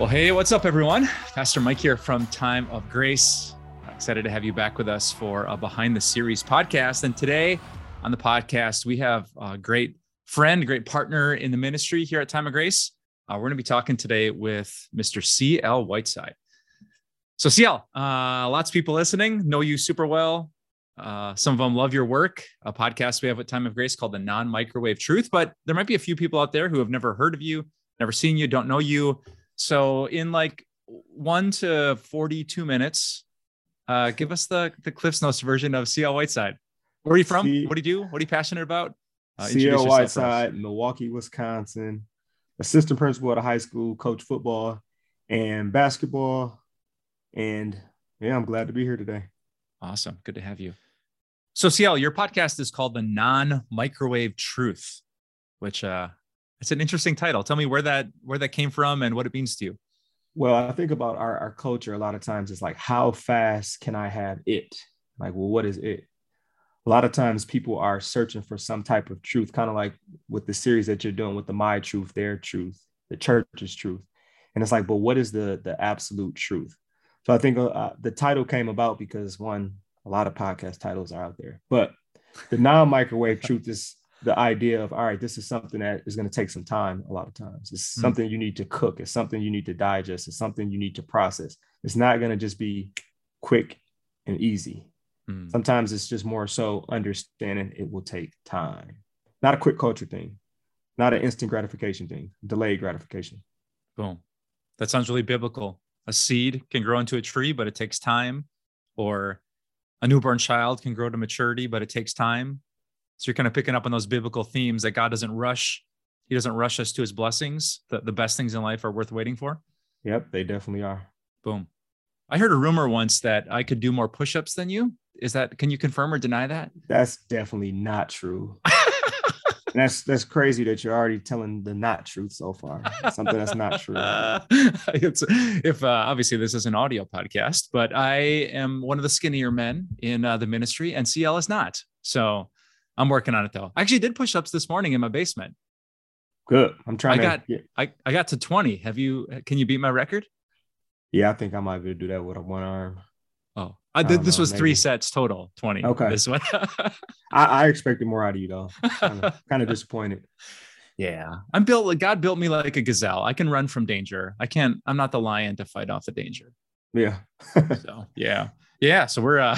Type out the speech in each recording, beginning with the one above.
Well, hey, what's up, everyone? Pastor Mike here from Time of Grace. Excited to have you back with us for a Behind the Series podcast. And today on the podcast, we have a great friend, great partner in the ministry here at Time of Grace. Uh, we're going to be talking today with Mr. C.L. Whiteside. So, CL, uh, lots of people listening know you super well. Uh, some of them love your work, a podcast we have at Time of Grace called The Non Microwave Truth. But there might be a few people out there who have never heard of you, never seen you, don't know you. So in like one to 42 minutes, uh, give us the, the Cliffs Notes version of CL Whiteside. Where are you from? C- what do you do? What are you passionate about? Uh, CL Whiteside, Milwaukee, Wisconsin, assistant principal at a high school, coach football and basketball. And yeah, I'm glad to be here today. Awesome. Good to have you. So CL, your podcast is called The Non-Microwave Truth, which uh, it's an interesting title. Tell me where that where that came from and what it means to you. Well, I think about our, our culture a lot of times. It's like, how fast can I have it? Like, well, what is it? A lot of times people are searching for some type of truth, kind of like with the series that you're doing with the My Truth, Their Truth, the church's truth. And it's like, but what is the the absolute truth? So I think uh, uh the title came about because one, a lot of podcast titles are out there, but the non-microwave truth is the idea of all right this is something that is going to take some time a lot of times. It's mm. something you need to cook. It's something you need to digest. It's something you need to process. It's not going to just be quick and easy. Mm. sometimes it's just more so understanding it will take time. Not a quick culture thing. Not an instant gratification thing. Delayed gratification. Boom. That sounds really biblical. A seed can grow into a tree but it takes time or a newborn child can grow to maturity but it takes time so you're kind of picking up on those biblical themes that God doesn't rush. He doesn't rush us to his blessings. The, the best things in life are worth waiting for. Yep, they definitely are. Boom. I heard a rumor once that I could do more push-ups than you. Is that can you confirm or deny that? That's definitely not true. that's that's crazy that you're already telling the not truth so far. Something that's not true. if uh, obviously this is an audio podcast, but I am one of the skinnier men in uh, the ministry, and CL is not. So I'm working on it though. I actually did push ups this morning in my basement. Good. I'm trying. I got. I, I got to 20. Have you? Can you beat my record? Yeah, I think I might be able to do that with a one arm. Oh, I did. This know, was maybe. three sets total. 20. Okay. This one. I, I expected more out of you though. Kind of, kind of disappointed. Yeah, I'm built. like God built me like a gazelle. I can run from danger. I can't. I'm not the lion to fight off the danger. Yeah. so yeah, yeah. So we're uh,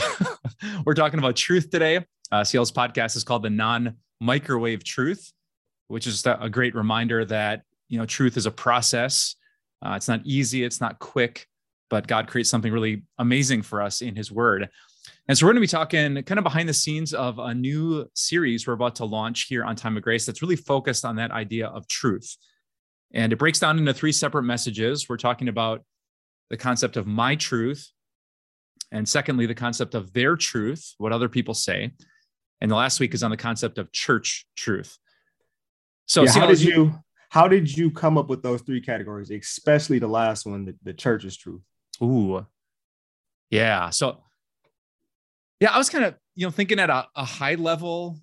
we're talking about truth today. Uh, CL's podcast is called the Non Microwave Truth, which is a great reminder that you know truth is a process. Uh, it's not easy, it's not quick, but God creates something really amazing for us in His Word. And so we're going to be talking kind of behind the scenes of a new series we're about to launch here on Time of Grace that's really focused on that idea of truth. And it breaks down into three separate messages. We're talking about the concept of my truth, and secondly, the concept of their truth, what other people say. And the last week is on the concept of church truth. So, yeah, how did you how did you come up with those three categories, especially the last one, the, the church's truth? Ooh, yeah. So, yeah, I was kind of you know thinking at a, a high level.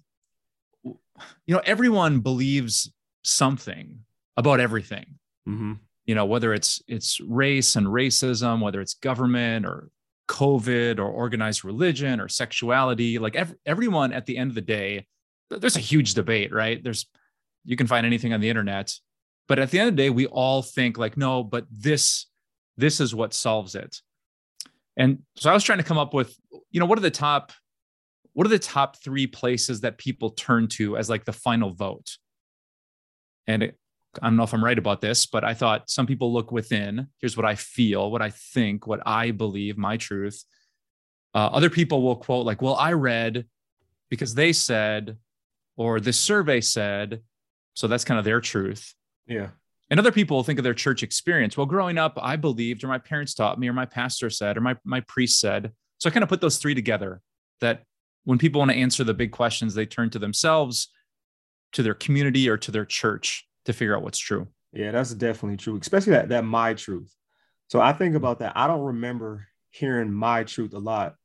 You know, everyone believes something about everything. Mm-hmm. You know, whether it's it's race and racism, whether it's government or COVID or organized religion or sexuality. Like ev- everyone at the end of the day, there's a huge debate, right? There's, you can find anything on the internet, but at the end of the day, we all think like, no, but this, this is what solves it. And so I was trying to come up with, you know, what are the top, what are the top three places that people turn to as like the final vote? And I don't know if I'm right about this, but I thought some people look within. Here's what I feel, what I think, what I believe, my truth. Uh, other people will quote, like, well, I read because they said, or this survey said, so that's kind of their truth. Yeah. And other people think of their church experience. Well, growing up, I believed, or my parents taught me, or my pastor said, or my, my priest said. So I kind of put those three together that when people want to answer the big questions, they turn to themselves, to their community, or to their church to figure out what's true. Yeah, that's definitely true, especially that, that my truth. So I think about that. I don't remember hearing my truth a lot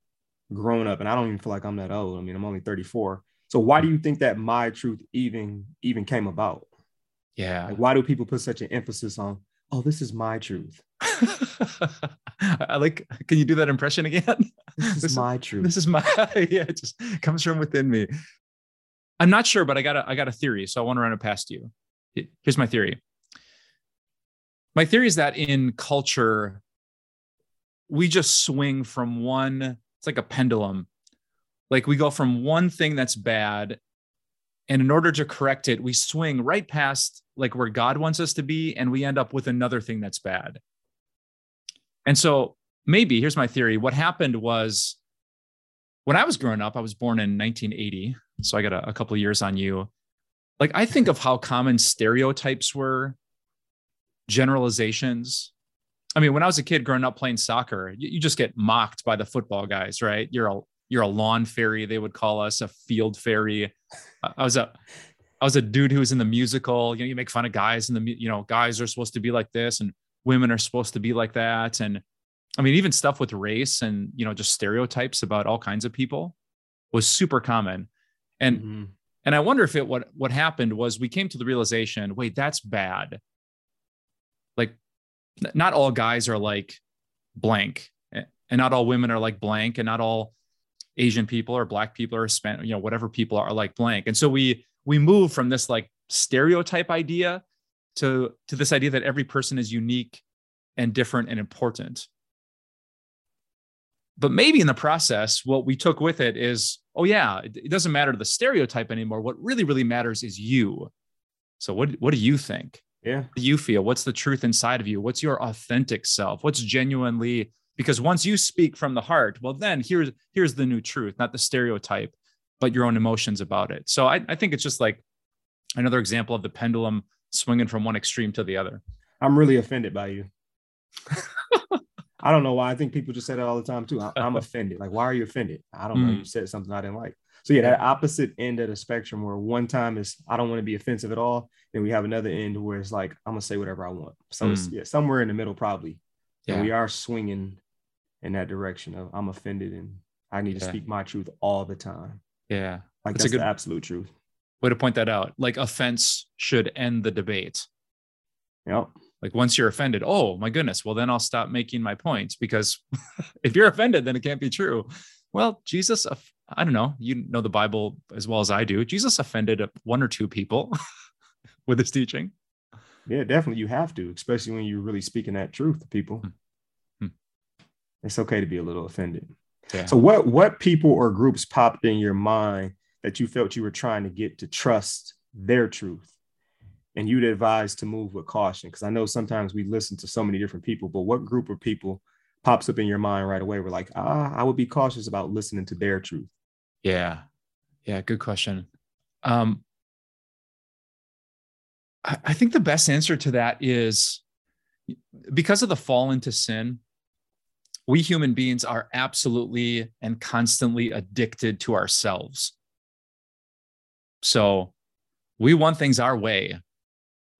growing up, and I don't even feel like I'm that old. I mean, I'm only 34. So why do you think that my truth even even came about? Yeah. Like, why do people put such an emphasis on, oh, this is my truth? I like, can you do that impression again? This is this my truth. This is my, yeah, it just comes from within me. I'm not sure, but I got a, I got a theory. So I want to run it past you. Here's my theory. My theory is that in culture, we just swing from one, it's like a pendulum. Like we go from one thing that's bad and in order to correct it we swing right past like where god wants us to be and we end up with another thing that's bad and so maybe here's my theory what happened was when i was growing up i was born in 1980 so i got a, a couple of years on you like i think of how common stereotypes were. Generalizations. I mean when i was a kid growing up playing soccer you, you just get mocked by the football guys right? You're a you're a lawn fairy they would call us a field fairy. I was a i was a dude who was in the musical. You know you make fun of guys and the you know guys are supposed to be like this and women are supposed to be like that. And i mean even stuff with race and you know just stereotypes about all kinds of people was super common. And mm-hmm. And i wonder if it what what happened was we came to the realization wait that's bad like not all guys are like blank and not all women are like blank and not all Asian people or black people or Spanish, you know, whatever people are like blank. And so we we move from this like stereotype idea to to this idea that every person is unique and different and important. But maybe in the process, what we took with it is, oh yeah, it, doesn't matter the stereotype anymore. What really, really matters is you. So what what do you think? Yeah. What do you feel? What's the truth inside of you? What's your authentic self? What's genuinely because once you speak from the heart well then here's here's the new truth not the stereotype but your own emotions about it so i, I think it's just like another example of the pendulum swinging from one extreme to the other i'm really offended by you i don't know why i think people just say that all the time too I, am offended like why are you offended i don't know mm. you said something i didn't like so yeah that opposite end of the spectrum where one time is i don't want to be offensive at all then we have another end where it's like i'm gonna say whatever i want so mm. it's yeah somewhere in the middle probably yeah. And we are swinging in that direction of I'm offended and I need to speak my truth all the time. Yeah. Like that's, that's a good the absolute truth. Way to point that out. Like offense should end the debate. Yep. Like once you're offended, oh my goodness, well then I'll stop making my points because if you're offended, then it can't be true. Well, Jesus, I don't know, you know the Bible as well as I do. Jesus offended one or two people with his teaching. Yeah, definitely. You have to, especially when you're really speaking that truth to people. Hmm it's okay to be a little offended. Yeah. So what what people or groups popped in your mind that you felt you were trying to get to trust their truth and you'd advise to move with caution because I know sometimes we listen to so many different people, but what group of people pops up in your mind right away? We're like, ah, I would be cautious about listening to their truth. Yeah. Yeah, good question. Um I, I think the best answer to that is because of the fall into sin, we human beings are absolutely and constantly addicted to ourselves. So we want things our way.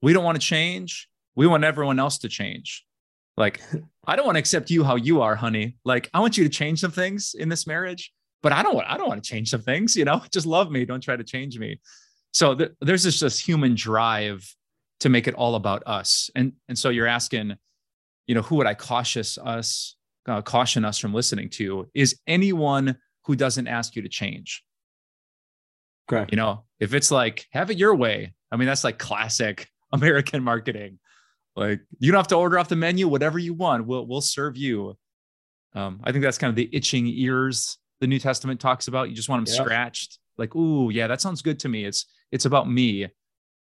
We don't want to change. We want everyone else to change. Like, I don't want to accept you how you are, honey. Like, I want you to change some things in this marriage, but I don't want, I don't want to change some things, you know, just love me. Don't try to change me. So th- there's this just human drive to make it all about us. And, and so you're asking, you know, who would I cautious us uh, caution us from listening to is anyone who doesn't ask you to change. Okay. You know, if it's like, have it your way, I mean, that's like classic American marketing. Like, you don't have to order off the menu, whatever you want, we'll, we'll serve you. Um, I think that's kind of the itching ears the New Testament talks about. You just want them scratched. Like, ooh, yeah, that sounds good to me. It's it's about me.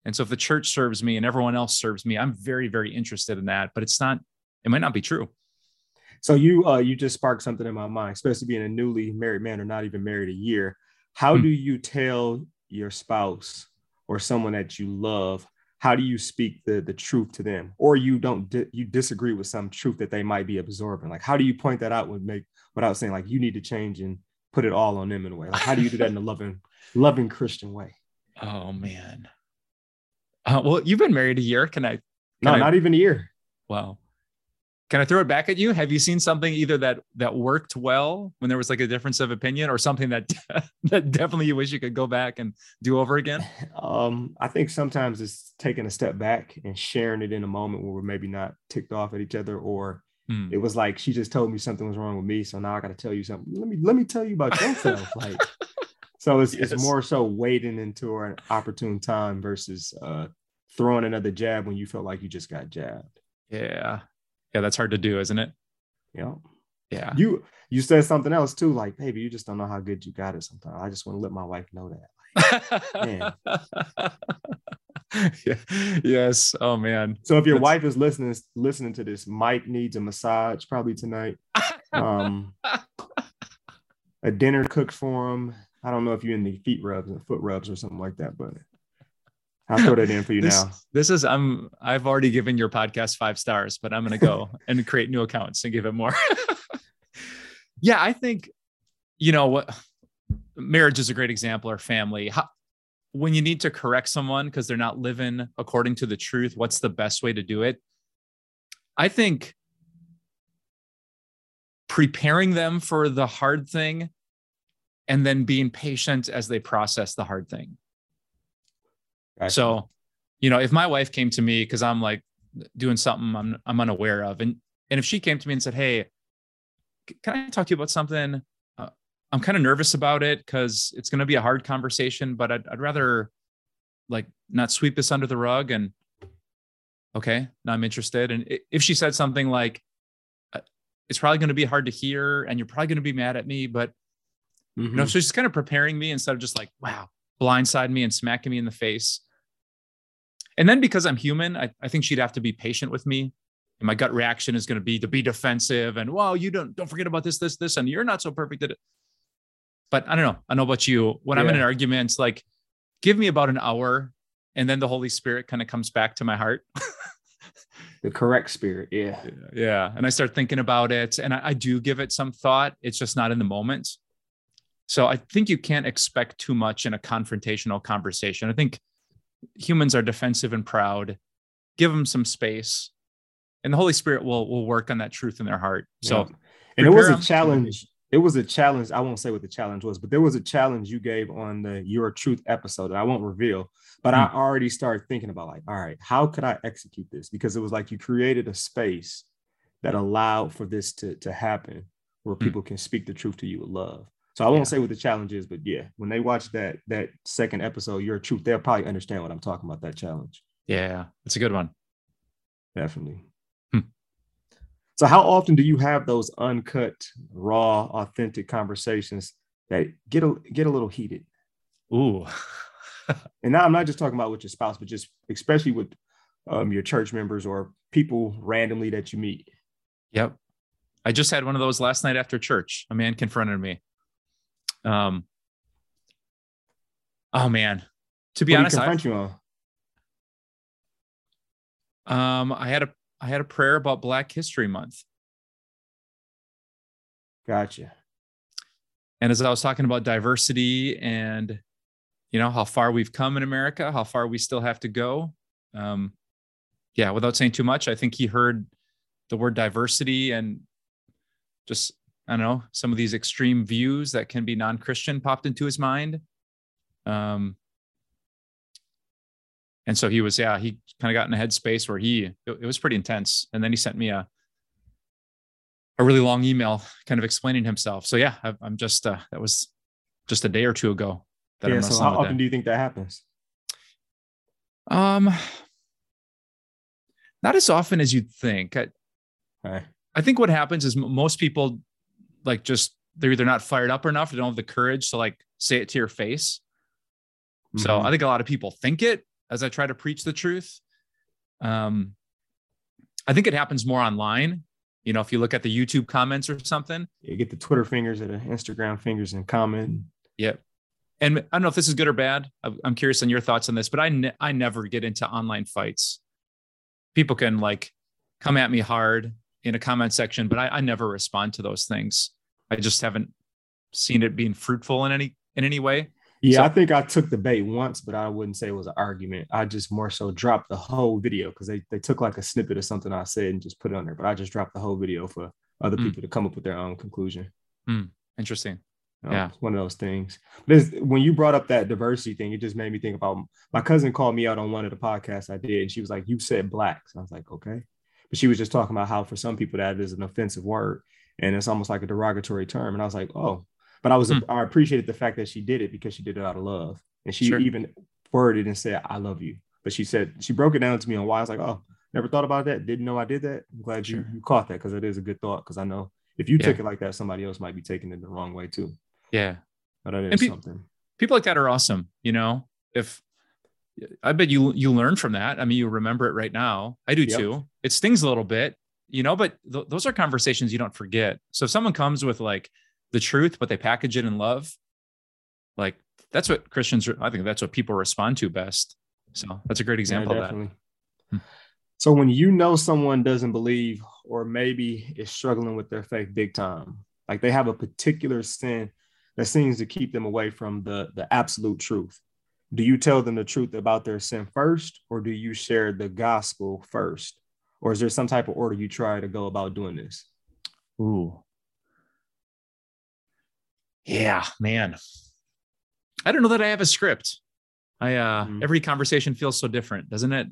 And so if the church serves me and everyone else serves me, I'm very, very interested in that. But it's not, it might not be true. So you uh you just sparked something in my mind, especially being a newly married man or not even married a year. How Hmm. do you tell your spouse or someone that you love? How do you speak the the truth to them, or you don't di- you disagree with some truth that they might be absorbing? Like, how do you point that out would make without saying like you need to change and put it all on them in a way? Like, how do you do that in a loving loving Christian way? Oh man. Uh, well, you've been married a year. Can I? No, I- not even a year. Wow. Can I throw it back at you? Have you seen something either that that worked well when there was like a difference of opinion, or something that that definitely you wish you could go back and do over again? Um, I think sometimes it's taking a step back and sharing it in a moment where we're maybe not ticked off at each other, or Hmm. it was like she just told me something was wrong with me, so now I got to tell you something. Let me let me tell you about yourself. like, so it's Yes. it's more so waiting into an opportune time versus uh throwing another jab when you felt like you just got jabbed. Yeah. Yeah, that's hard to do, isn't it? Yeah. Yeah. you you said something else too, like, baby, you just don't know how good you got it. Sometimes I just want to let my wife know that. yeah. Yes. Oh man. So if your That's- wife is listening listening to this, Mike needs a massage probably tonight. Um, a dinner cooked for him. I don't know if you're in the feet rubs and foot rubs or something like that, but I'll throw that in for you this, now. this is I'm I've already given your podcast five stars, but I'm gonna go and create new accounts and give it more. yeah, I think you know what marriage is a great example or family. How, when you need to correct someone because they're not living according to the truth, what's the best way to do it? I think preparing them for the hard thing and then being patient as they process the hard thing. So, you know, if my wife came to me because I'm like doing something I'm I'm unaware of, and and if she came to me and said, "Hey, can I talk to you about something?" Uh, I'm kind of nervous about it because it's going to be a hard conversation, but I'd I'd rather like not sweep this under the rug. And okay, now I'm interested. And if she said something like, uh, "It's probably going to be hard to hear, and you're probably going to be mad at me," but you know, Mhm. so she's kind of preparing me instead of just like, wow, blindside me and smacking me in the face. And then because I'm human, I, I think she'd have to be patient with me. And my gut reaction is going to be to be defensive and, well, you don't, don't forget about this, this, this, and you're not so perfect at it. But I don't know. I know about you. When I'm in an argument, like, give me about an hour. And then the Holy Spirit kind of comes back to my heart. the correct spirit. Yeah. yeah. And I start thinking about it. And I, I do give it some thought. It's just not in the moment. So I think you can't expect too much in a confrontational conversation. I think humans are defensive and proud. Give them some space, and the Holy Spirit will will work on that truth in their heart. So Yeah. and it was a challenge. It was a challenge. I won't say what the challenge was, but there was a challenge you gave on the Your Truth episode that I won't reveal. But I already started thinking about like, all right, how could I execute this? Because it was like you created a space that allowed for this to to happen, where Hmm. people can speak the truth to you with love. So I won't Yeah. say what the challenge is, but yeah, when they watch that that second episode, Your Truth, they'll probably understand what I'm talking about. That challenge, yeah, it's a good one. definitely. Hmm. So how often do you have those uncut, raw, authentic conversations that get a get a little heated? Ooh, And now I'm not just talking about with your spouse, but just especially with um, your church members or people randomly that you meet. yep. I just had one of those last night after church. A man confronted me. Um. Oh man, to be What honest, he I, you on? um, I had a I had a prayer about Black History Month. Gotcha. And as I was talking about diversity and you know how far we've come in America, how far we still have to go. Um, yeah, without saying too much, I think he heard the word diversity and just I don't know some of these extreme views that can be non-Christian popped into his mind. Um, and so he was, yeah, he kind of got in a headspace where he it, it was pretty intense. And then he sent me a a really long email kind of explaining himself. So yeah, I, I'm just uh, that was just a day or two ago that Yeah. I'm So how often do you think that happens? Um, not as often as you'd think. I, Right. I think what happens is m- most people like just they're either not fired up enough, they don't have the courage to like say it to your face. So Mhm. I think a lot of people think it as I try to preach the truth. Um, I think it happens more online. You know, if you look at the YouTube comments or something, you get the Twitter fingers or the Instagram fingers and comment. Yep. and I don't know if this is good or bad. I'm curious on your thoughts on this, but I ne- I never get into online fights. People can like come at me hard in a comment section, but I, I never respond to those things. I just haven't seen it being fruitful in any in any way. Yeah, so, I think I took the bait once, but I wouldn't say it was an argument. I just more so dropped the whole video because they, they took like a snippet of something I said and just put it on there. But I just dropped the whole video for other mm. people to come up with their own conclusion. Mm. Interesting. You know, yeah, it's one of those things. But when you brought up that diversity thing, it just made me think about my cousin called me out on one of the podcasts I did, and she was like, "You said blacks." I was like, "Okay," but she was just talking about how for some people that is an offensive word, and it's almost like a derogatory term. And I was like, "Oh," but I was hmm. I appreciated the fact that she did it because she did it out of love, and she sure. even worded and said, "I love you." But she said she broke it down to me on why. I was like, "Oh, never thought about that. Didn't know I did that. I'm glad sure. you, you caught that because it is a good thought. Because I know if you yeah. took it like that, somebody else might be taking it the wrong way too." Yeah. But that is pe- something. People like that are awesome. You know, if I bet you you learn from that. I mean, you remember it right now. I do yep. too. It stings a little bit, you know, but th- those are conversations you don't forget. So if someone comes with like the truth, but they package it in love, like that's what Christians. I think that's what people respond to best. So that's a great example yeah, of that. Hmm. So when you know someone doesn't believe, or maybe is struggling with their faith big time, like they have a particular sin that seems to keep them away from the, the absolute truth. Do you tell them the truth about their sin first, or do you share the gospel first? Or is there some type of order you try to go about doing this? Ooh. Yeah, man. I don't know that I have a script. I uh mm-hmm. every conversation feels so different, doesn't it?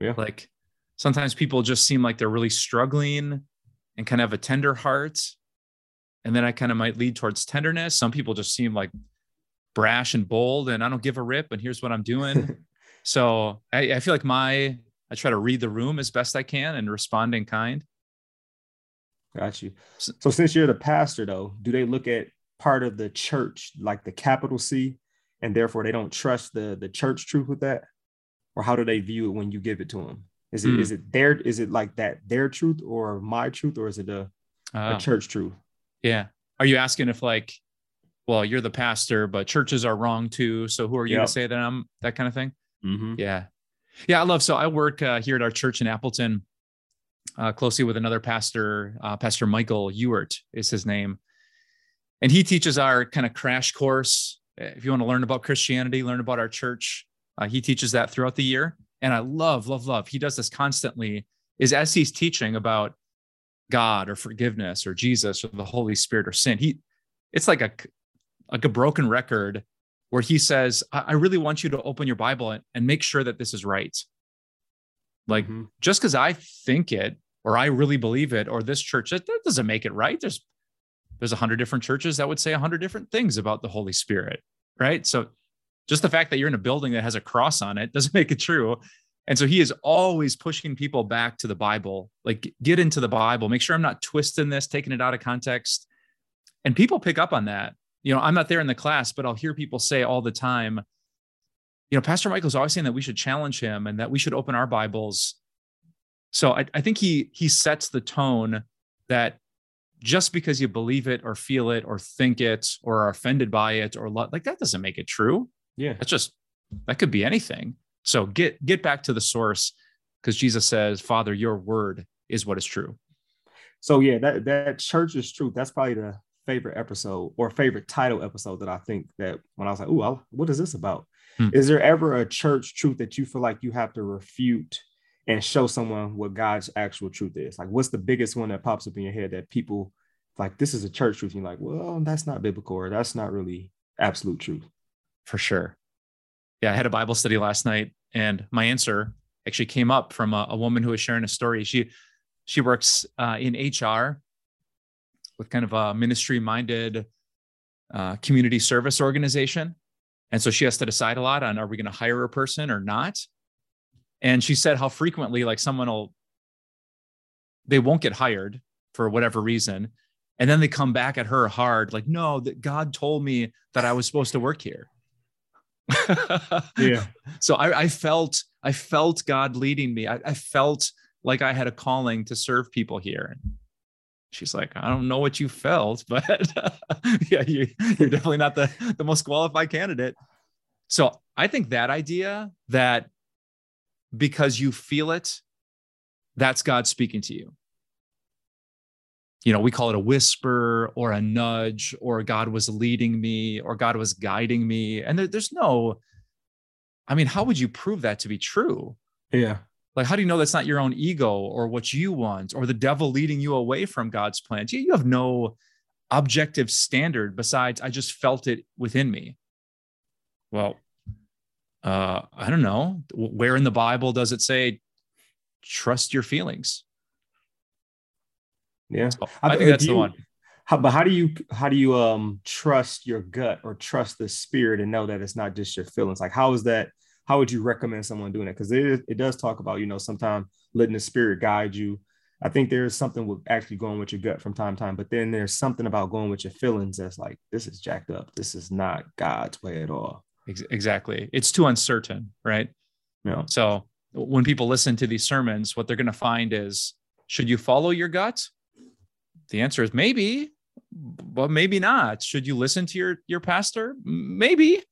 Yeah. Like sometimes people just seem like they're really struggling and kind of have a tender heart and then I kind of might lead towards tenderness. Some people just seem like brash and bold, and I don't give a rip. And here's what I'm doing. so I, I, feel like my I try to read the room as best I can and respond in kind. Got you. So, so since you're the pastor, though, do they look at part of the church like the capital C, and therefore they don't trust the the church truth with that, or how do they view it when you give it to them? Is it mm. is it their is it like that their truth or my truth or is it a, a oh. church truth? Yeah. Are you asking if like, well, you're the pastor, but churches are wrong too. So who are you yep. to say that I'm that kind of thing? Mm-hmm. Yeah. Yeah. I love, so I work uh, here at our church in Appleton uh, closely with another pastor, uh, Pastor Michael Ewert is his name. And he teaches our kind of crash course. If you want to learn about Christianity, learn about our church, uh, he teaches that throughout the year. And I love, love, love. He does this constantly. Is as he's teaching about God or forgiveness or Jesus or the Holy Spirit or sin. He, it's like a like a broken record where he says, I, I really want you to open your Bible and, and make sure that this is right. Like mm-hmm. just because I think it or I really believe it or this church, that, that doesn't make it right. There's there's a hundred different churches that would say a hundred different things about the Holy Spirit, right? So just the fact that you're in a building that has a cross on it doesn't make it true. And so he is always pushing people back to the Bible, like get into the Bible, make sure I'm not twisting this, taking it out of context. And people pick up on that. You know, I'm not there in the class, but I'll hear people say all the time, you know, Pastor Michael's always saying that we should challenge him and that we should open our Bibles. So I, I think he he sets the tone that just because you believe it or feel it or think it or are offended by it or like that doesn't make it true. Yeah. That's just that could be anything. So get get back to the source because Jesus says, "Father, your word is what is true." So yeah, that that church is truth. That's probably the favorite episode or favorite title episode that I think that when I was like, "Ooh, what is this about?" Hmm. Is there ever a church truth that you feel like you have to refute and show someone what God's actual truth is? Like, what's the biggest one that pops up in your head that people like? This is a church truth. And you're like, well, that's not biblical, or that's not really absolute truth. For sure yeah, I had a Bible study last night, and my answer actually came up from a, a woman who was sharing a story. She she works uh, in HR with kind of a ministry-minded uh, community service organization, and so she has to decide a lot on are we going to hire a person or not. And she said how frequently like someone will they won't get hired for whatever reason, and then they come back at her hard like no that God told me that I was supposed to work here yeah. So I, I, felt I felt God leading me. I, I, felt like I had a calling to serve people here. She's like, I don't know what you felt, but yeah, you, you're definitely not the, the most qualified candidate. So I think that idea that because you feel it, that's God speaking to you. You know, we call it a whisper or a nudge, or God was leading me, or God was guiding me. And there, there's no, I mean, how would you prove that to be true? Yeah. Like, how do you know that's not your own ego or what you want or the devil leading you away from God's plans? You, you have no objective standard besides, I just felt it within me. Well, uh, I don't know. Where in the Bible does it say, trust your feelings? Yeah. So I, think that's you, the one. How, but how do you how do you um trust your gut or trust the spirit and know that it's not just your feelings? Like how is that how would you recommend someone doing it? Because it, it does talk about, you know, sometimes letting the spirit guide you. I think there's something with actually going with your gut from time to time, but then there's something about going with your feelings that's like, this is jacked up. This is not God's way at all. Exactly. It's too uncertain, right? Yeah. So when people listen to these sermons, what they're going to find is should you follow your gut? The answer is maybe, but maybe not. Should you listen to your your pastor? Maybe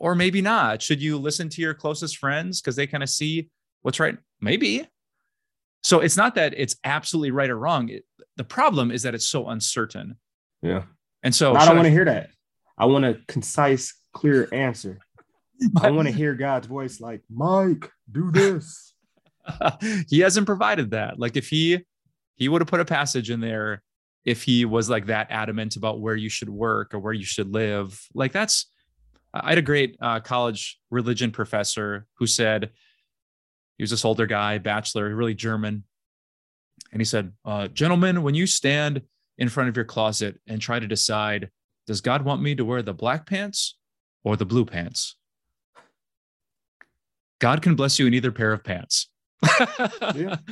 or maybe not. Should you listen to your closest friends because they kind of see what's right? Maybe. So it's not that it's absolutely right or wrong. It, the problem is that it's so uncertain. Yeah. And so I don't want to hear that. I want a concise, clear answer. I want to hear God's voice like, Mike, do this. he hasn't provided that. Like if he he would have put a passage in there if he was like that adamant about where you should work or where you should live. Like that's I had a great uh, college religion professor who said he was this older guy, bachelor, really German, and he said, uh, "Gentlemen, when you stand in front of your closet and try to decide, does God want me to wear the black pants or the blue pants? God can bless you in either pair of pants." yeah.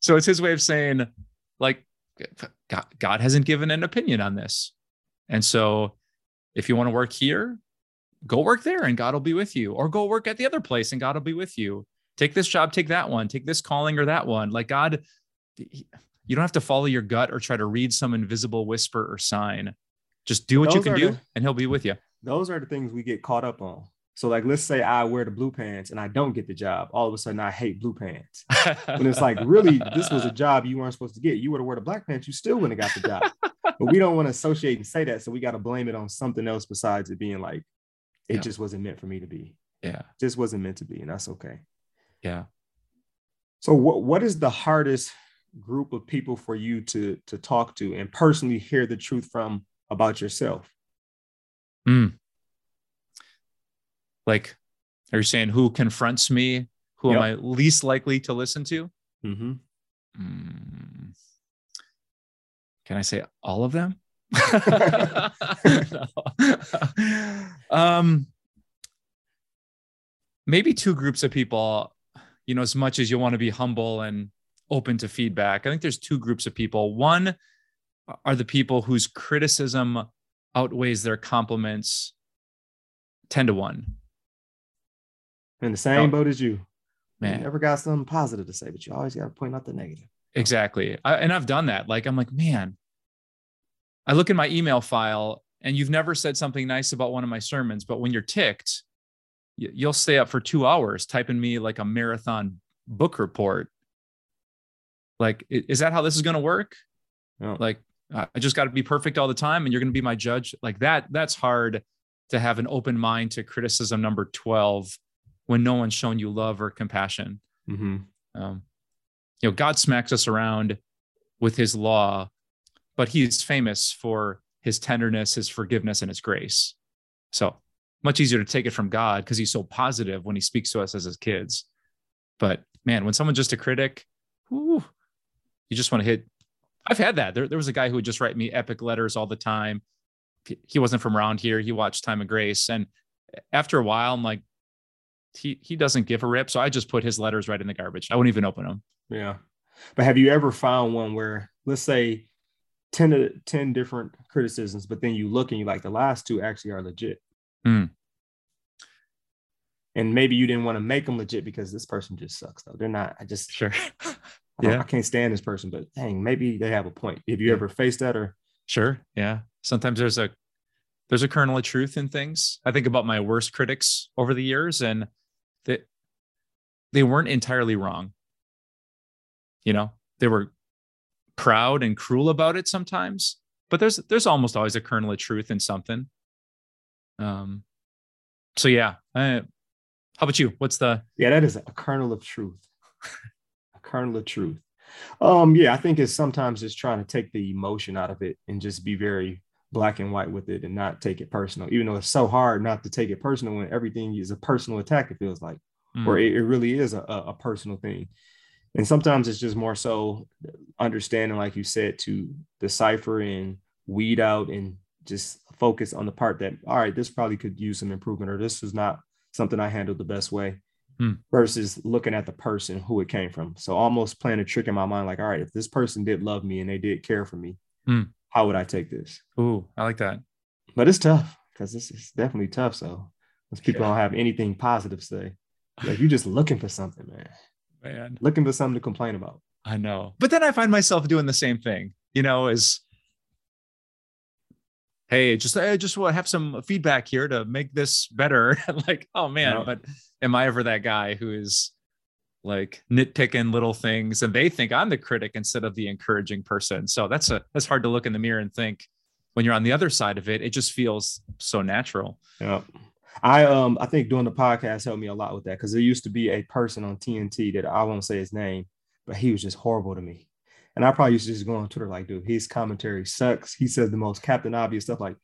So it's his way of saying, like, God, God hasn't given an opinion on this, and so if you want to work here, go work there and God will be with you, or go work at the other place and God will be with you. Take this job, take that one, take this calling or that one. Like God, you don't have to follow your gut or try to read some invisible whisper or sign. Just do what those you can do the, and he'll be with you. Those are the things we get caught up on. So, like, let's say I wear the blue pants and I don't get the job. All of a sudden, I hate blue pants. when it's like, really, this was a job you weren't supposed to get. You would have wear the black pants, you still wouldn't have got the job. but we don't want to associate and say that. So, we got to blame it on something else besides it being like, it yeah. just wasn't meant for me to be. Yeah. Just wasn't meant to be. And that's okay. Yeah. So what what is the hardest group of people for you to to talk to and personally hear the truth from about yourself? Mm. Like, are you saying who confronts me? Who yep. am I least likely to listen to? Mm-hmm. Mm. Can I say all of them? um, maybe two groups of people, you know, as much as you want to be humble and open to feedback. I think there's two groups of people. One are the people whose criticism outweighs their compliments 10 to 1. In the same oh, boat as you. Man. You never got something positive to say, but you always got to point out the negative. Exactly. I, and I've done that. Like, I'm like, man, I look in my email file and you've never said something nice about one of my sermons, but when you're ticked, you'll stay up for two hours typing me like a marathon book report. Like, is that how this is going to work? Like, I just got to be perfect all the time and you're going to be my judge. Like that, that's hard to have an open mind to criticism number 12 when no one's shown you love or compassion. Mm-hmm. Um, you know, God smacks us around with his law but he's famous for his tenderness, his forgiveness, and his grace. So much easier to take it from God because he's so positive when he speaks to us as his kids. But man, when someone's just a critic, whew, you just want to hit. I've had that. There, there was a guy who would just write me epic letters all the time. He wasn't from around here. He watched Time of Grace. And after a while, I'm like, he he doesn't give a rip. So I just put his letters right in the garbage. I wouldn't even open them. Yeah. But have you ever found one where, let's say, 10 to 10 different criticisms, but then you look and you like the last two actually are legit. Mm. And maybe you didn't want to make them legit because this person just sucks though. They're not. I just sure. yeah. I can't stand this person, but dang, maybe they have a point. Have you yeah. ever faced that or? Sure. Yeah. Sometimes there's a, there's a kernel of truth in things. I think about my worst critics over the years and that they weren't entirely wrong. You know, they were proud and cruel about it sometimes, but there's, there's almost always a kernel of truth in something. Um, so yeah, I, how about you? What's the? Yeah, that is a kernel of truth. a kernel of truth. Um, yeah, I think it's sometimes just trying to take the emotion out of it and just be very black and white with it and not take it personal, even though it's so hard not to take it personal when everything is a personal attack, it feels like, mm. or it, it, really is a, a personal thing. And sometimes it's just more so understanding, like you said, to decipher and weed out and just focus on the part that, all right, this probably could use some improvement, or this is not something I handled the best way hmm. versus looking at the person who it came from. So almost playing a trick in my mind, like, all right, if this person did love me and they did care for me, hmm. how would I take this? Ooh, I like that. But it's tough because this is definitely tough. So most people yeah. don't have anything positive to say. Like you're just looking for something, man. Man. Looking for something to complain about. I know. But then I find myself doing the same thing, you know, is hey just i just want to have some feedback here to make this better like oh man no. but am i ever that guy who is like nitpicking little things and they think i'm the critic instead of the encouraging person so that's a that's hard to look in the mirror and think when you're on the other side of it it just feels so natural yeah i um i think doing the podcast helped me a lot with that because there used to be a person on tnt that i won't say his name but he was just horrible to me and I probably used to just go on Twitter like, dude, his commentary sucks. He says the most Captain Obvious stuff like,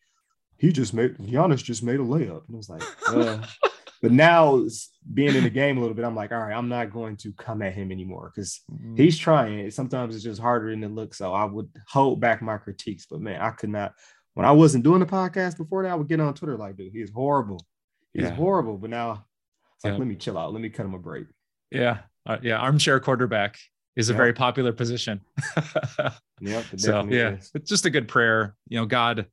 he just made Giannis just made a layup. And it was like, uh. but now being in the game a little bit, I'm like, all right, I'm not going to come at him anymore because mm-hmm. he's trying. Sometimes it's just harder than it looks. So I would hold back my critiques. But man, I could not. When I wasn't doing the podcast before that, I would get on Twitter like, dude, he's horrible. He's yeah. horrible. But now it's like, yeah. let me chill out. Let me cut him a break. Yeah. Uh, yeah. Armchair quarterback is a yep. very popular position. yep. So yeah, is. it's just a good prayer. You know, God,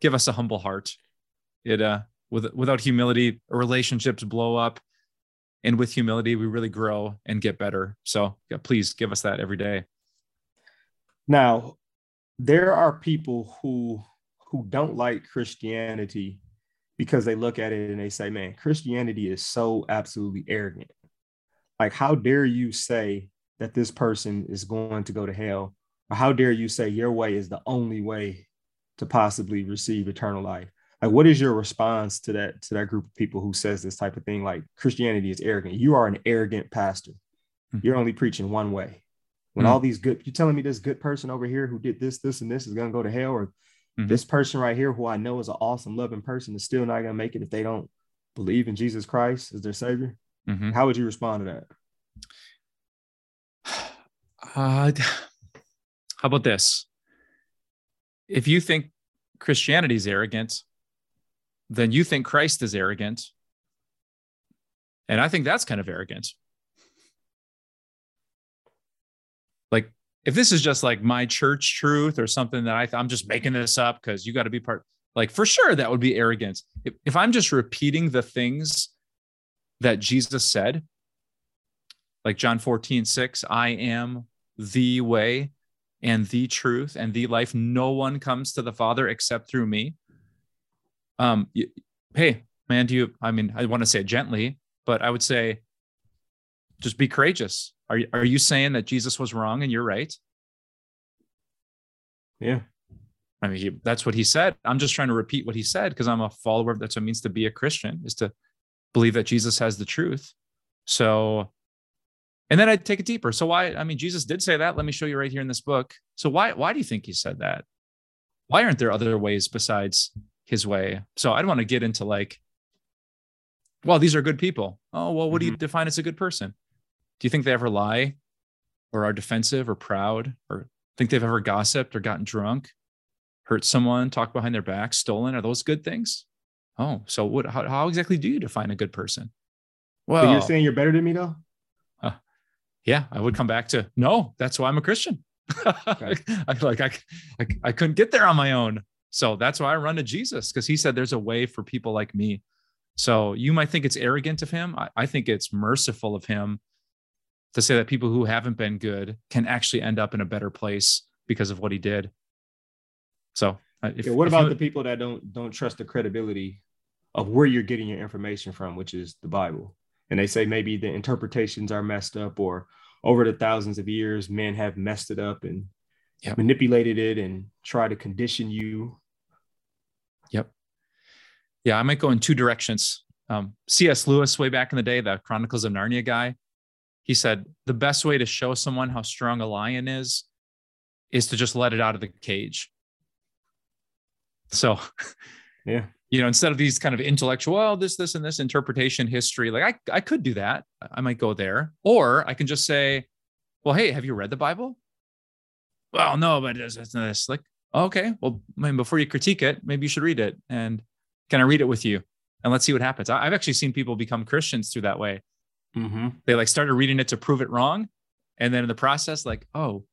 give us a humble heart. It uh, with without humility, relationships blow up, and with humility, we really grow and get better. So yeah, please give us that every day. Now, there are people who who don't like Christianity because they look at it and they say, "Man, Christianity is so absolutely arrogant." Like, how dare you say that this person is going to go to hell? Or how dare you say your way is the only way to possibly receive eternal life? Like, what is your response to that to that group of people who says this type of thing? Like, Christianity is arrogant. You are an arrogant pastor. Mm-hmm. You're only preaching one way. When mm-hmm. all these good, you're telling me this good person over here who did this, this, and this is gonna go to hell, or mm-hmm. this person right here who I know is an awesome, loving person is still not gonna make it if they don't believe in Jesus Christ as their savior. Mm-hmm. How would you respond to that? Uh, how about this? If you think Christianity is arrogant, then you think Christ is arrogant. And I think that's kind of arrogant. If this is just like my church truth or something that I th- I'm just making this up because you got to be part, like for sure that would be arrogance. If, if I'm just repeating the things that Jesus said, like John 14, 6, I am the way and the truth and the life. No one comes to the Father except through me. Um, hey, man, do you, I mean, I want to say gently, but I would say just be courageous. Are you, are you saying that Jesus was wrong and you're right? Yeah. I mean, he, that's what he said. I'm just trying to repeat what he said because I'm a follower. That's what it means to be a Christian is to believe that Jesus has the truth. So and then I take it deeper. So why? I mean, Jesus did say that. Let me show you right here in this book. So why why do you think he said that? Why aren't there other ways besides his way? So I don't want to get into like, well, these are good people. Oh, well, what mm-hmm. do you mm-hmm. define as a good person? Do you think they ever lie or are defensive or proud or think they've ever gossiped or gotten drunk, hurt someone, talked behind their back, stolen? Are those good things? Oh, so what how, how exactly do you define a good person? Well, you're saying you're better than me though? Uh, yeah, I would come back to no, that's why I'm a Christian. Okay. I like I, I I couldn't get there on my own. So that's why I run to Jesus because he said there's a way for people like me. So you might think it's arrogant of him. I, I think it's merciful of him to say that people who haven't been good can actually end up in a better place because of what he did. So, uh, if, yeah, what about you, the people that don't don't trust the credibility of where you're getting your information from, which is the Bible? And they say maybe the interpretations are messed up, or over the thousands of years, men have messed it up and yep. manipulated it and try to condition you. Yep. Yeah, I might go in two directions. Um, C.S. Lewis, way back in the day, the Chronicles of Narnia guy, he said the best way to show someone how strong a lion is is to just let it out of the cage. So, yeah, you know, instead of these kind of intellectual, well, this, this, and this interpretation history, like I, I could do that. I might go there, or I can just say, well, hey, have you read the Bible? Well, no, but it's, it's this. Like, okay, well, I mean, before you critique it, maybe you should read it. And can I read it with you? And let's see what happens. I've actually seen people become Christians through that way. Mm-hmm. They like started reading it to prove it wrong, and then in the process, like, oh,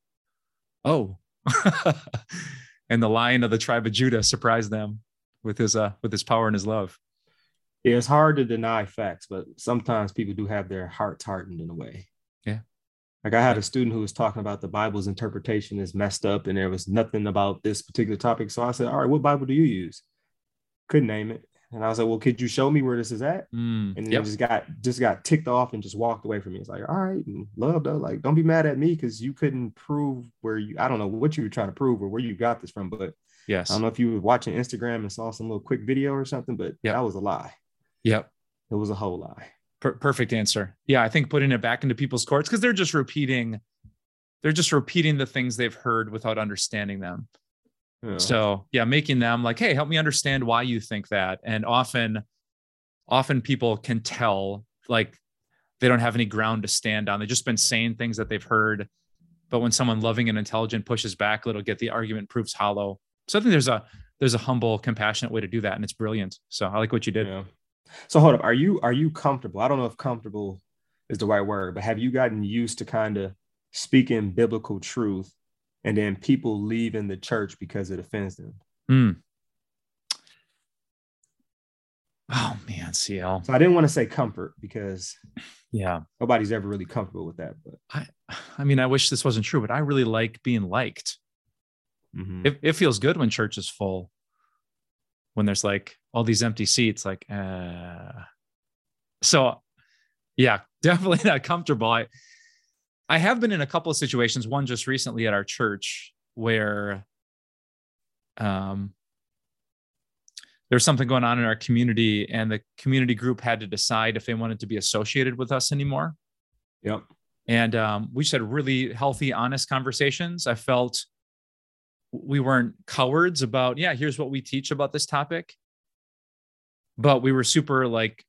oh, and the lion of the tribe of Judah surprised them with his uh with his power and his love. Yeah, it's hard to deny facts, but sometimes people do have their hearts hardened in a way. Yeah. Like I had a student who was talking about the Bible's interpretation is messed up and there was nothing about this particular topic. So I said, All right, what Bible do you use? Couldn't name it. And I was like, Well, could you show me where this is at? Mm, and then yep. just got just got ticked off and just walked away from me. It's like, all right, love though. Like, don't be mad at me because you couldn't prove where you I don't know what you were trying to prove or where you got this from, but yes, I don't know if you were watching Instagram and saw some little quick video or something, but yep. that was a lie. Yep. It was a whole lie. Per- perfect answer. Yeah, I think putting it back into people's courts because they're just repeating, they're just repeating the things they've heard without understanding them. Yeah. So yeah, making them like, hey, help me understand why you think that. And often often people can tell like they don't have any ground to stand on. They've just been saying things that they've heard. But when someone loving and intelligent pushes back, it'll get the argument proves hollow. So I think there's a there's a humble, compassionate way to do that, and it's brilliant. So I like what you did. Yeah. So hold up, are you are you comfortable? I don't know if comfortable is the right word, but have you gotten used to kind of speaking biblical truth, and then people leaving the church because it offends them? Mm. Oh man, CL. So I didn't want to say comfort because yeah, nobody's ever really comfortable with that. But I, I mean, I wish this wasn't true, but I really like being liked. Mm-hmm. It, it feels good when church is full. When there's like all these empty seats, like, uh, so yeah, definitely not comfortable. I, I have been in a couple of situations. One just recently at our church where, um, there's something going on in our community and the community group had to decide if they wanted to be associated with us anymore. Yep. And um, we just had really healthy honest conversations. I felt we weren't cowards about yeah here's what we teach about this topic. But we were super like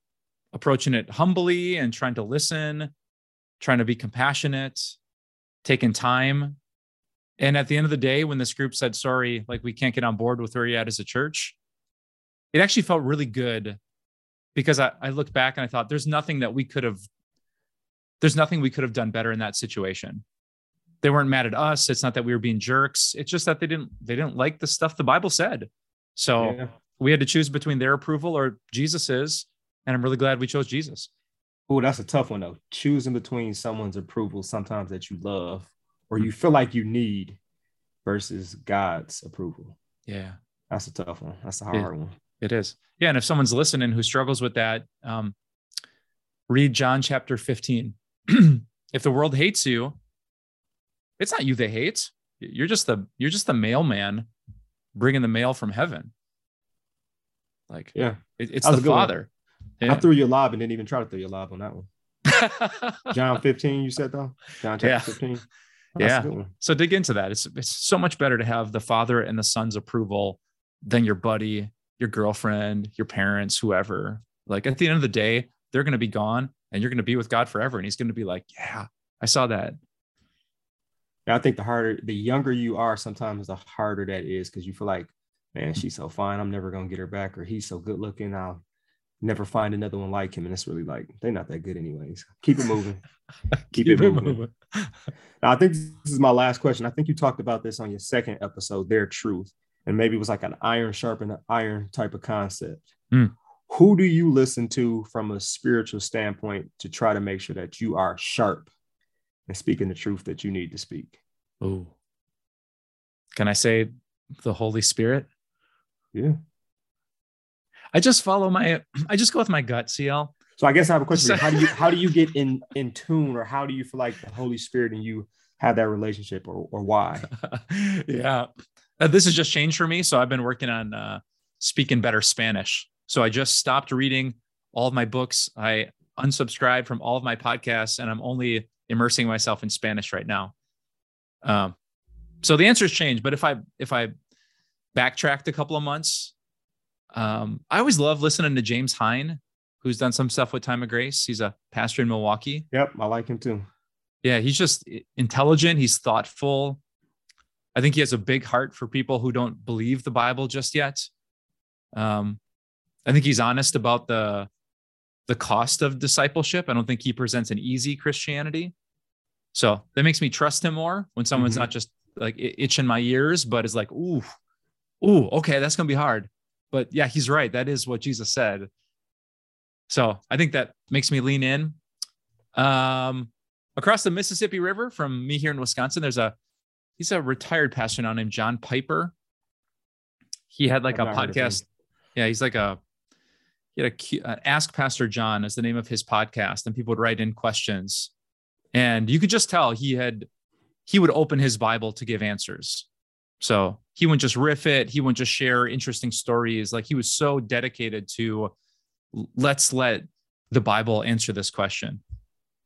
approaching it humbly and trying to listen trying to be compassionate taking time and at the end of the day when this group said sorry like we can't get on board with where you're at as a church it actually felt really good because I, I looked back and I thought there's nothing that we could have there's nothing we could have done better in that situation. They weren't mad at us. It's not that we were being jerks. It's just that they didn't they didn't like the stuff the Bible said. So yeah. we had to choose between their approval or Jesus's, and I'm really glad we chose Jesus. Oh, that's a tough one though. Choosing between someone's approval sometimes that you love or you feel like you need versus God's approval. Yeah. That's a tough one. That's a hard yeah. one. It is. Yeah. And if someone's listening who struggles with that, um, read John chapter 15. if the world hates you, it's not you they hate. You're just the you're just the mailman bringing the mail from heaven. Like, yeah, it, it's the Father. Yeah. I threw your lob and didn't even try to throw your lob on that one. John 15, you said though? John chapter yeah. 15. yeah. So dig into that. It's it's so much better to have the Father and the Son's approval than your buddy your girlfriend, your parents, whoever. Like at the end of the day, they're going to be gone and you're going to be with God forever. And he's going to be like, yeah, I saw that. Yeah, I think the harder, the younger you are, sometimes the harder that is because you feel like, man, she's so fine. I'm never going to get her back. Or he's so good looking. I'll never find another one like him. And it's really like, they're not that good, anyways. Keep it moving. Keep, Keep it, moving. moving. now, I think this is my last question. I think you talked about this on your second episode, Their Truth and maybe it was like an iron sharpen iron type of concept. Mm. Who do you listen to from a spiritual standpoint to try to make sure that you are sharp and speaking the truth that you need to speak. Oh, Can I say the Holy Spirit? Yeah. I just follow my I just go with my gut, CL. So I guess I have a question. how do you how do you get in in tune or how do you feel like the Holy Spirit and you have that relationship or or why? yeah. Uh, this has just changed for me. So I've been working on uh, speaking better Spanish. So I just stopped reading all of my books. I unsubscribed from all of my podcasts and I'm only immersing myself in Spanish right now. Um, so the answer has changed, but if I if I backtracked a couple of months, um, I always love listening to James Hine, who's done some stuff with Time of Grace. He's a pastor in Milwaukee. Yep, I like him too. Yeah, he's just intelligent. He's thoughtful. I think he has a big heart for people who don't believe the Bible just yet. Um, I think he's honest about the the cost of discipleship. I don't think he presents an easy Christianity. So that makes me trust him more when someone's mm-hmm. not just like itching my ears, but is like, ooh, ooh, okay, that's gonna be hard. But yeah, he's right. That is what Jesus said. So I think that makes me lean in. Um, across the Mississippi River from me here in Wisconsin, there's a he's a retired pastor now named John Piper. He had like I've a podcast. Yeah, he's like a he had a uh, Ask Pastor John is the name of his podcast, and people would write in questions, and you could just tell he had he would open his Bible to give answers. So he wouldn't just riff it. He wouldn't just share interesting stories. Like he was so dedicated to let's let the Bible answer this question.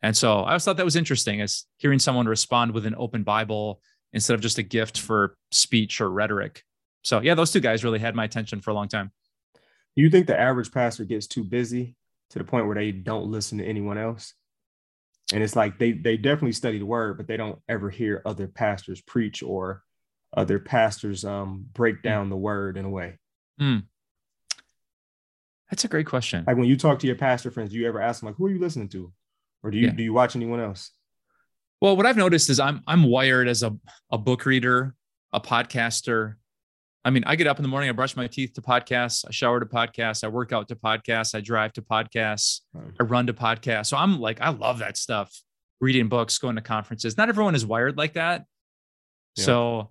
And so I always thought that was interesting as hearing someone respond with an open Bible instead of just a gift for speech or rhetoric. So yeah, those two guys really had my attention for a long time. Do you think the average pastor gets too busy to the point where they don't listen to anyone else? And it's like they they definitely study the word, but they don't ever hear other pastors preach or other pastors um, break hmm. down the word in a way. Mm. That's a great question. Like when you talk to your pastor friends, do you ever ask them like, "Who are you listening to?" Or do you yeah. do you watch anyone else? Well, what I've noticed is I'm I'm wired as a, a book reader, a podcaster. I mean, I get up in the morning, I brush my teeth to podcasts, I shower to podcasts, I work out to podcasts, I drive to podcasts, I run to podcasts. So I'm like, I love that stuff. Reading books, going to conferences. Not everyone is wired like that. Yeah. So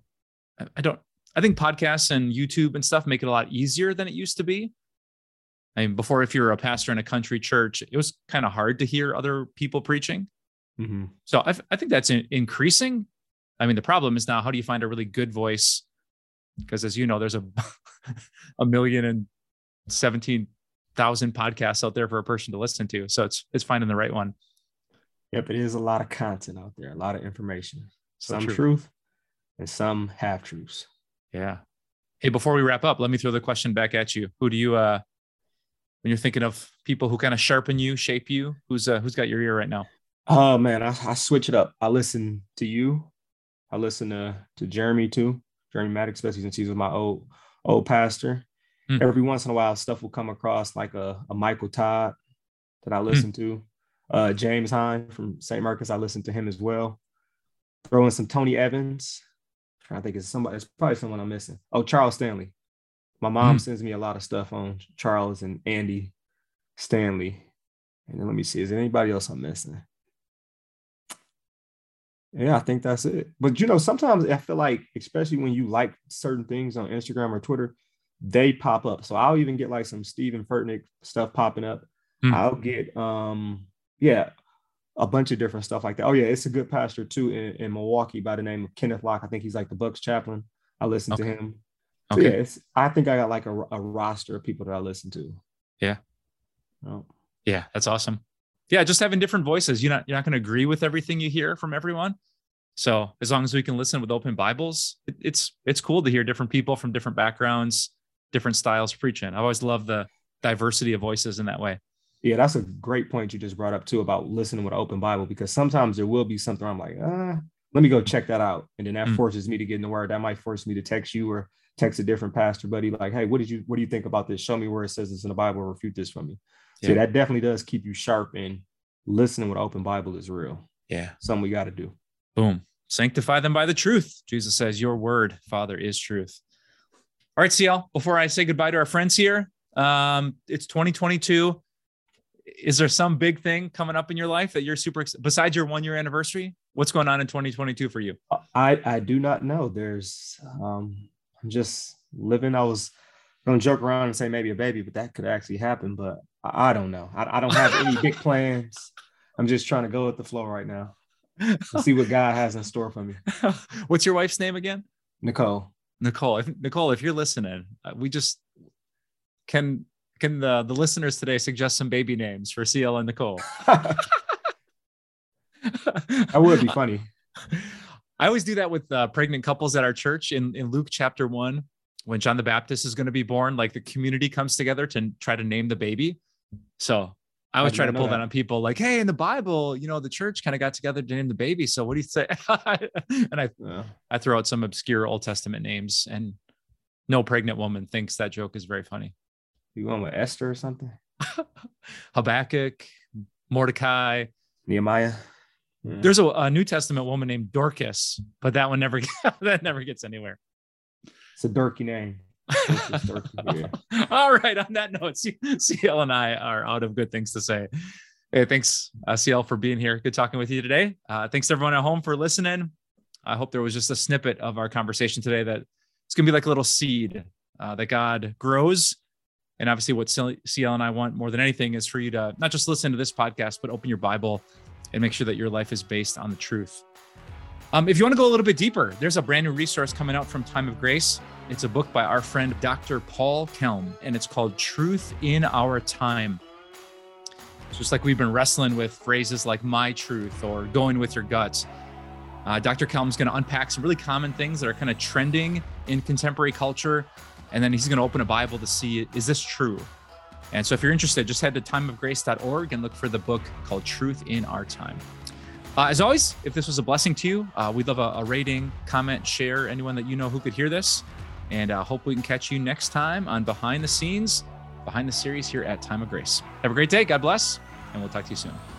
I don't I think podcasts and YouTube and stuff make it a lot easier than it used to be. I mean, before, if you were a pastor in a country church, it was kind of hard to hear other people preaching. Mm-hmm. So I, I think that's in, increasing. I mean, the problem is now how do you find a really good voice? Because as you know, there's a a million and seventeen thousand podcasts out there for a person to listen to. So it's it's finding the right one. Yep, it is a lot of content out there, a lot of information, so some true. truth and some half truths. Yeah. Hey, before we wrap up, let me throw the question back at you. Who do you uh when you're thinking of people who kind of sharpen you, shape you? Who's uh, who's got your ear right now? Oh man, I, I switch it up. I listen to you. I listen to to Jeremy too, Jeremy Maddox, especially since he's my old old pastor. Mm. Every once in a while, stuff will come across like a, a Michael Todd that I hmm. listen mm. to. Uh, James Hine from St. Marcus, I listen to him as well. Throw in some Tony Evans. To think, it's somebody. It's probably someone I'm missing. Oh, Charles Stanley. My mom mm. sends me a lot of stuff on Charles and Andy Stanley. And then let me see, is there anybody else I'm missing? Yeah, I think that's it. But you know, sometimes I feel like, especially when you like certain things on Instagram or Twitter, they pop up. So I'll even get like some Steven Furtick stuff popping up. Mm. I'll get um, yeah, a bunch of different stuff like that. Oh, yeah, it's a good pastor too in, in Milwaukee by the name of Kenneth Locke. I think he's like the Bucks chaplain. I listen okay. to him. So okay. yeah, I think I got like a, a, roster of people that I listen to. Yeah. Oh. Yeah, that's awesome. Yeah, just having different voices. You're not you're not going to agree with everything you hear from everyone. So as long as we can listen with open Bibles, it, it's it's cool to hear different people from different backgrounds, different styles preaching. I always love the diversity of voices in that way. Yeah, that's a great point you just brought up too about listening with an open Bible because sometimes there will be something I'm like, ah, let me go check that out, and then that mm. forces me to get in the Word. That might force me to text you or text a different pastor buddy like, hey, what did you what do you think about this? Show me where it says this in the Bible, refute this for me. So that definitely does keep you sharp and listening with open Bible is real. Yeah. Something we got to do. Boom. Sanctify them by the truth. Jesus says, Your word, Father, is truth. All right, CL, before I say goodbye to our friends here, um, it's 2022. Is there some big thing coming up in your life that you're super besides your one year anniversary? what's going on in 2022 for you? I I do not know. There's um I'm just living. I was gonna joke around and say maybe a baby, but that could actually happen. But I, I don't know. I, I don't have any big plans. I'm just trying to go with the flow right now. see what God has in store for me. What's your wife's name again? Nicole. Nicole. If, Nicole, if you're listening, uh, we just can can the the listeners today suggest some baby names for CL and Nicole? that would be funny. I always do that with uh, pregnant couples at our church in, in Luke chapter one, when John the Baptist is going to be born, like the community comes together to try to name the baby. So I always I try to pull that. that. on people like, hey, in the Bible, you know, the church kind of got together to name the baby. So what do you say? and I yeah. I throw out some obscure Old Testament names, and no pregnant woman thinks that joke is very funny. You going with Esther or something? Habakkuk, Mordecai, Nehemiah. Yeah. There's a, a, New Testament woman named Dorcas, but that one never that never gets anywhere. It's a dorky name. All right. On that note, CL and I are out of good things to say. Hey, thanks, uh, CL, for being here. Good talking with you today. Uh, thanks everyone at home for listening. I hope there was just a snippet of our conversation today that it's going to be like a little seed uh, that God grows. And obviously, what CL and I want more than anything is for you to not just listen to this podcast, but open your Bible and make sure that your life is based on the truth. Um, if you want to go a little bit deeper, there's a brand new resource coming out from Time of Grace. It's a book by our friend Dr. Paul Kelm, and it's called Truth in Our Time. It's just like we've been wrestling with phrases like my truth or going with your guts. Uh, Dr. Kelm's going to unpack some really common things that are kind of trending in contemporary culture. And then he's going to open a Bible to see is this true? And so if you're interested, just head to timeofgrace.org and look for the book called Truth in Our Time. Uh, as always, if this was a blessing to you, uh, we'd love a, a, rating, comment, share, anyone that you know who could hear this. And uh, hope we can catch you next time on Behind the Scenes, behind the series here at Time of Grace. Have a great day. God bless. And we'll talk to you soon.